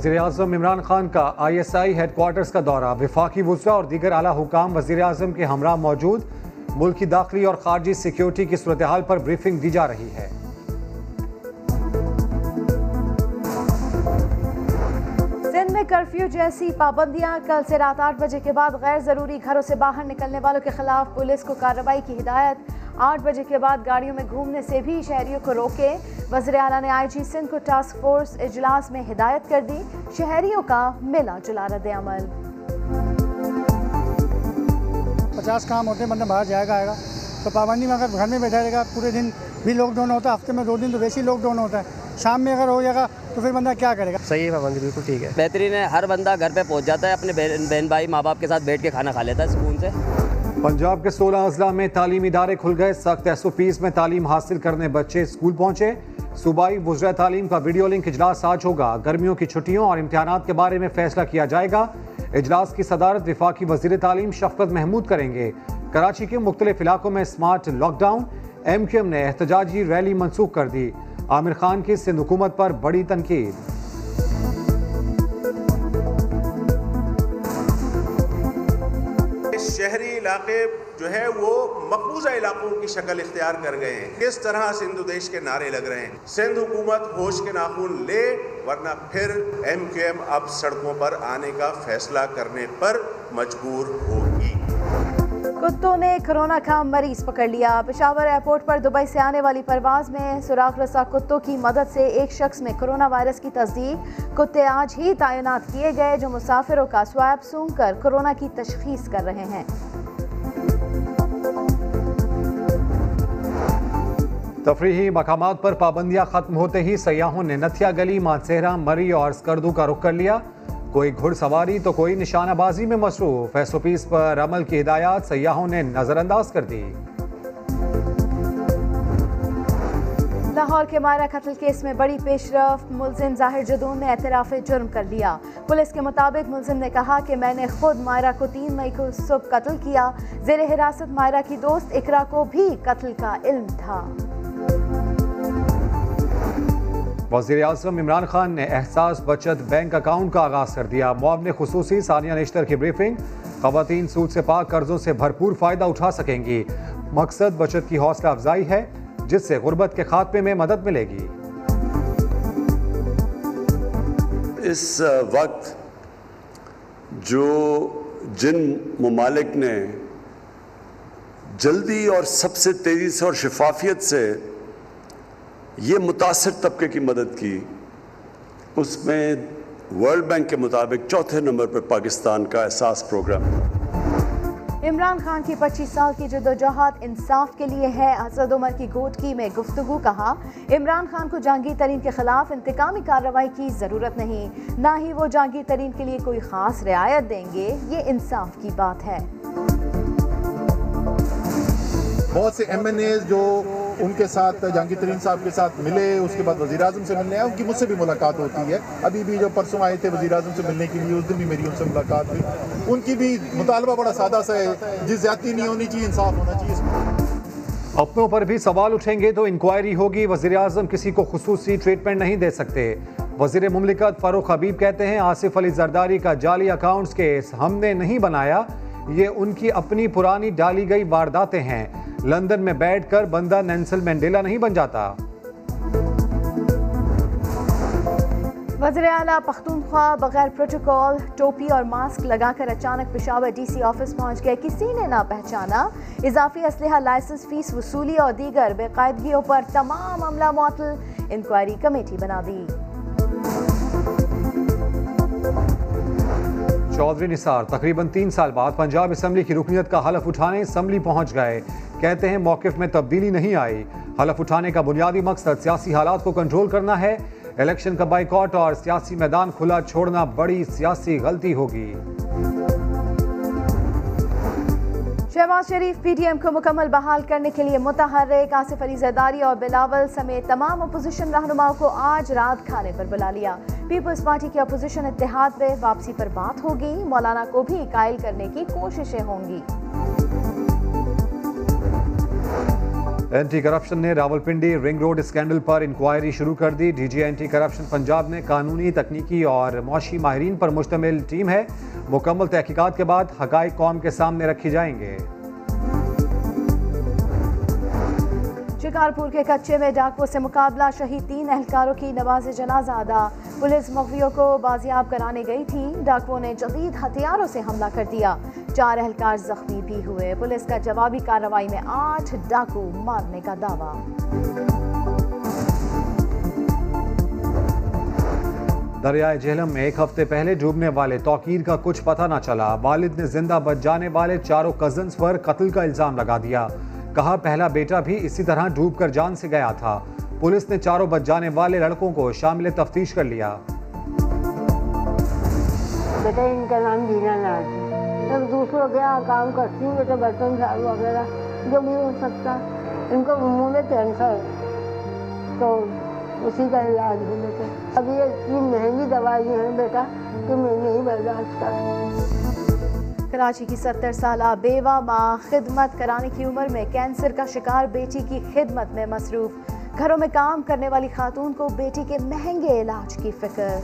وزیر اعظم عمران خان کا I S I headquarters کا دورہ، وفاقی وزراء اور دیگر اعلیٰ حکام وزیر اعظم کے ہمراہ موجود، ملکی داخلی اور خارجی سیکیورٹی کی صورتحال پر بریفنگ دی جا رہی ہے۔ کرفیو جیسی پابندیاں کل سے رات آٹھ بجے کے بعد غیر ضروری گھروں سے باہر نکلنے والوں کے خلاف پولیس کو کارروائی کی ہدایت۔ آٹھ بجے کے بعد گاڑیوں میں گھومنے سے بھی شہریوں کو روکے وزیر اعلیٰ نے آئی جی سندھ کو ٹاسک فورس اجلاس میں ہدایت کر دی۔ شہریوں کا ملا جلا رد عمل۔ پچاس کام ہوتے ہیں، بندہ باہر جائے گا، آئے گا۔ تو پابندی میں اگر گھر میں بیٹھا رہے گا، پورے دن بھی لاک ڈاؤن ہوتا ہے ہفتے میں دو دن تو ویسے ہی لاک ڈاؤن ہوتا ہے۔ شام میں اگر ہو جائے گا تو پھر بندہ کیا کرے گا؟ صحیح ہے پابندی بالکل ٹھیک ہے۔ بہترین ہے ہر بندہ گھر پہ پہنچ جاتا ہے اپنے بہن بھائی ماں باپ کے ساتھ بیٹھ کے کھانا کھا لیتا ہے سکون سے۔ پنجاب کے سولہ اضلاع میں تعلیمی ادارے کھل گئے۔ سخت ایس او پیز میں تعلیم حاصل کرنے بچے اسکول پہنچے۔ صوبائی وزرائے تعلیم کا ویڈیو لنک اجلاس آج ہوگا۔ گرمیوں کی چھٹیوں اور امتحانات کے بارے میں فیصلہ کیا جائے گا۔ اجلاس کی صدارت وفاقی وزیر تعلیم شفقت محمود کریں گے۔ کراچی کے مختلف علاقوں میں smart lockdown. M Q M نے احتجاجی ریلی منسوخ کر دی۔ عامر خان کی سندھ حکومت پر بڑی تنقید۔ شہری علاقے جو ہے وہ مقبوضہ علاقوں کی شکل اختیار کر گئے ہیں۔ کس طرح سندھ دیش کے نعرے لگ رہے ہیں؟ سندھ حکومت ہوش کے ناخون لے، ورنہ پھر ایم کیو ایم اب سڑکوں پر آنے کا فیصلہ کرنے پر مجبور ہوگی۔ کتوں نے کرونا کا مریض پکڑ لیا۔ پشاور ایئرپورٹ پر دبئی سے آنے والی پرواز میں سوراخ رسا کتوں کی مدد سے ایک شخص میں کرونا وائرس کی تصدیق۔ کتے آج ہی تعینات کیے گئے جو مسافروں کا سوائب سونگ کر کرونا کی تشخیص کر رہے ہیں۔ تفریحی مقامات پر پابندیاں ختم ہوتے ہی سیاحوں نے نتھیا گلی، مانسہرہ، مری اور اسکردو کا رخ کر لیا۔ کوئی گھڑ سواری تو کوئی نشانہ بازی میں مصروف۔ ایس او پیس پر عمل کی ہدایات سیاحوں نے نظر انداز کر دی۔ لاہور کے مائرہ قتل کیس میں بڑی پیش رفت، ملزم ظاہر جدون نے اعتراف جرم کر لیا۔ پولیس کے مطابق ملزم نے کہا کہ میں نے خود مائرہ کو تین مئی کو صبح قتل کیا۔ زیر حراست مائرہ کی دوست اقرا کو بھی قتل کا علم تھا۔ وزیر اعظم عمران خان نے احساس بچت بینک اکاؤنٹ کا آغاز کر دیا۔ معاون خصوصی ثانیہ نشتر کی بریفنگ۔ خواتین سود سے پاک قرضوں سے بھرپور فائدہ اٹھا سکیں گی۔ مقصد بچت کی حوصلہ افزائی ہے، جس سے غربت کے خاتمے میں مدد ملے گی۔ اس وقت جو جن ممالک نے جلدی اور سب سے تیزی سے اور شفافیت سے یہ متاثر طبقے کی مدد کی۔ اس میں ورلڈ بینک کے مطابق چوتھے نمبر پر پاکستان کا احساس پروگرام۔ عمران خان کی پچیس سال کی جدوجہد انصاف کے لیے ہے۔ اسد عمر کی گوٹکی میں گفتگو کہا عمران خان کو جہانگیر ترین کے خلاف انتقامی کارروائی کی ضرورت نہیں۔ نہ ہی وہ جہانگیر ترین کے لیے کوئی خاص رعایت دیں گے۔ یہ انصاف کی بات ہے۔ بہت سے ایم این ایز جو ان کے ساتھ جہانگیر ترین صاحب کے ساتھ ملے، اس کے بعد وزیر اعظم سے ملنے آئے، ان کی مجھ سے بھی ملاقات ہوتی ہے۔ ابھی بھی جو پرسوں آئے تھے وزیر اعظم سے ملنے کے لیے، اس دن بھی میری ان سے ملاقات ہوئی۔ ان کی بھی مطالبہ بڑا سادہ سا ہے جس زیادتی نہیں ہونی چاہیے، انصاف ہونا چاہیے۔ اس میں اپنوں پر بھی سوال اٹھیں گے تو انکوائری ہوگی۔ وزیر اعظم کسی کو خصوصی ٹریٹمنٹ نہیں دے سکتے۔ وزیر مملکت فاروق حبیب کہتے ہیں، آصف علی زرداری کا جعلی اکاؤنٹس کیس ہم نے نہیں بنایا۔ یہ ان کی اپنی پرانی ڈالی گئی وارداتیں ہیں۔ لندن میں بیٹھ کر بندہ نینسل مینڈیلا نہیں بن جاتا۔ وزیر اعلیٰ پختونخوا بغیر پروٹوکول، ٹوپی اور ماسک لگا کر اچانک پشاور ڈی سی آفس پہنچ گئے۔ کسی نے نہ پہچانا اضافی اسلحہ، لائسنس، فیس وصولی اور دیگر بے قاعدگیوں پر تمام عملہ معطل انکوائری کمیٹی بنا دی۔ چودھری نثار، تقریباً تین سال بعد پنجاب اسمبلی کی رکنیت کا حلف اٹھانے اسمبلی پہنچ گئے۔ کہتے ہیں موقف میں تبدیلی نہیں آئی۔ حلف اٹھانے کا بنیادی مقصد سیاسی حالات کو کنٹرول کرنا ہے۔ الیکشن کا بائیکاٹ اور سیاسی میدان کھلا چھوڑنا بڑی سیاسی غلطی ہوگی۔ Shahbaz Sharif P D M کو مکمل بحال کرنے کے لیے متحرک آصف علی زرداری اور بلاول سمیت تمام اپوزیشن رہنماؤں کو آج رات کھانے پر بلا لیا۔ پیپلز پارٹی کی اپوزیشن اتحاد میں واپسی پر بات ہوگی۔ مولانا کو بھی قائل کرنے کی کوششیں ہوں گی۔ اینٹی کرپشن نے راولپنڈی رنگ روڈ اسکینڈل پر انکوائری شروع کر دی۔ D G anti corruption Punjab نے قانونی، تکنیکی اور معاشی ماہرین پر مشتمل ٹیم ہے۔ مکمل تحقیقات کے بعد حقائق قوم کے سامنے رکھی جائیں گے۔ شکارپور کے کچے میں ڈاکو سے مقابلہ، شہید تین اہلکاروں کی نواز جنازہ ادا۔ پولیس مغویوں کو بازیاب کرانے گئی تھی۔ ڈاکو نے جدید ہتھیاروں سے حملہ کر دیا۔ چار اہلکار زخمی بھی ہوئے۔ پولیس کا جوابی کارروائی میں آٹھ ڈاکو مارنے کا دعویٰ۔ دریائے جہلم میں ایک ہفتے پہلے ڈوبنے والے توقیر کا کچھ پتہ نہ چلا۔ والد نے زندہ بچ جانے والے چاروں کزنز پر قتل کا الزام لگا دیا۔ کہا پہلا بیٹا بھی اسی طرح ڈوب کر جان سے گیا تھا۔ پولیس نے چاروں بچ جانے والے لڑکوں کو شامل تفتیش کر لیا۔ بیٹا ان کا نام دینا ہے۔ سب دوسروں کے یہاں کام کرتی ہوں بیٹا برتن جھاڑو وغیرہ، جو بھی ہو سکتا ان کو منہ میں کینسر تو اسی کا علاج ہے۔ بیٹا ابھی یہ اتنی مہنگی دوائی ہیں بیٹا کہ میں نہیں برداشت کر۔ کراچی کی ستر سالہ بیوہ ماں خدمت کرانے کی عمر میں کینسر کا شکار بیٹی کی خدمت میں مصروف۔ گھروں میں کام کرنے والی خاتون کو بیٹی کے مہنگے علاج کی فکر۔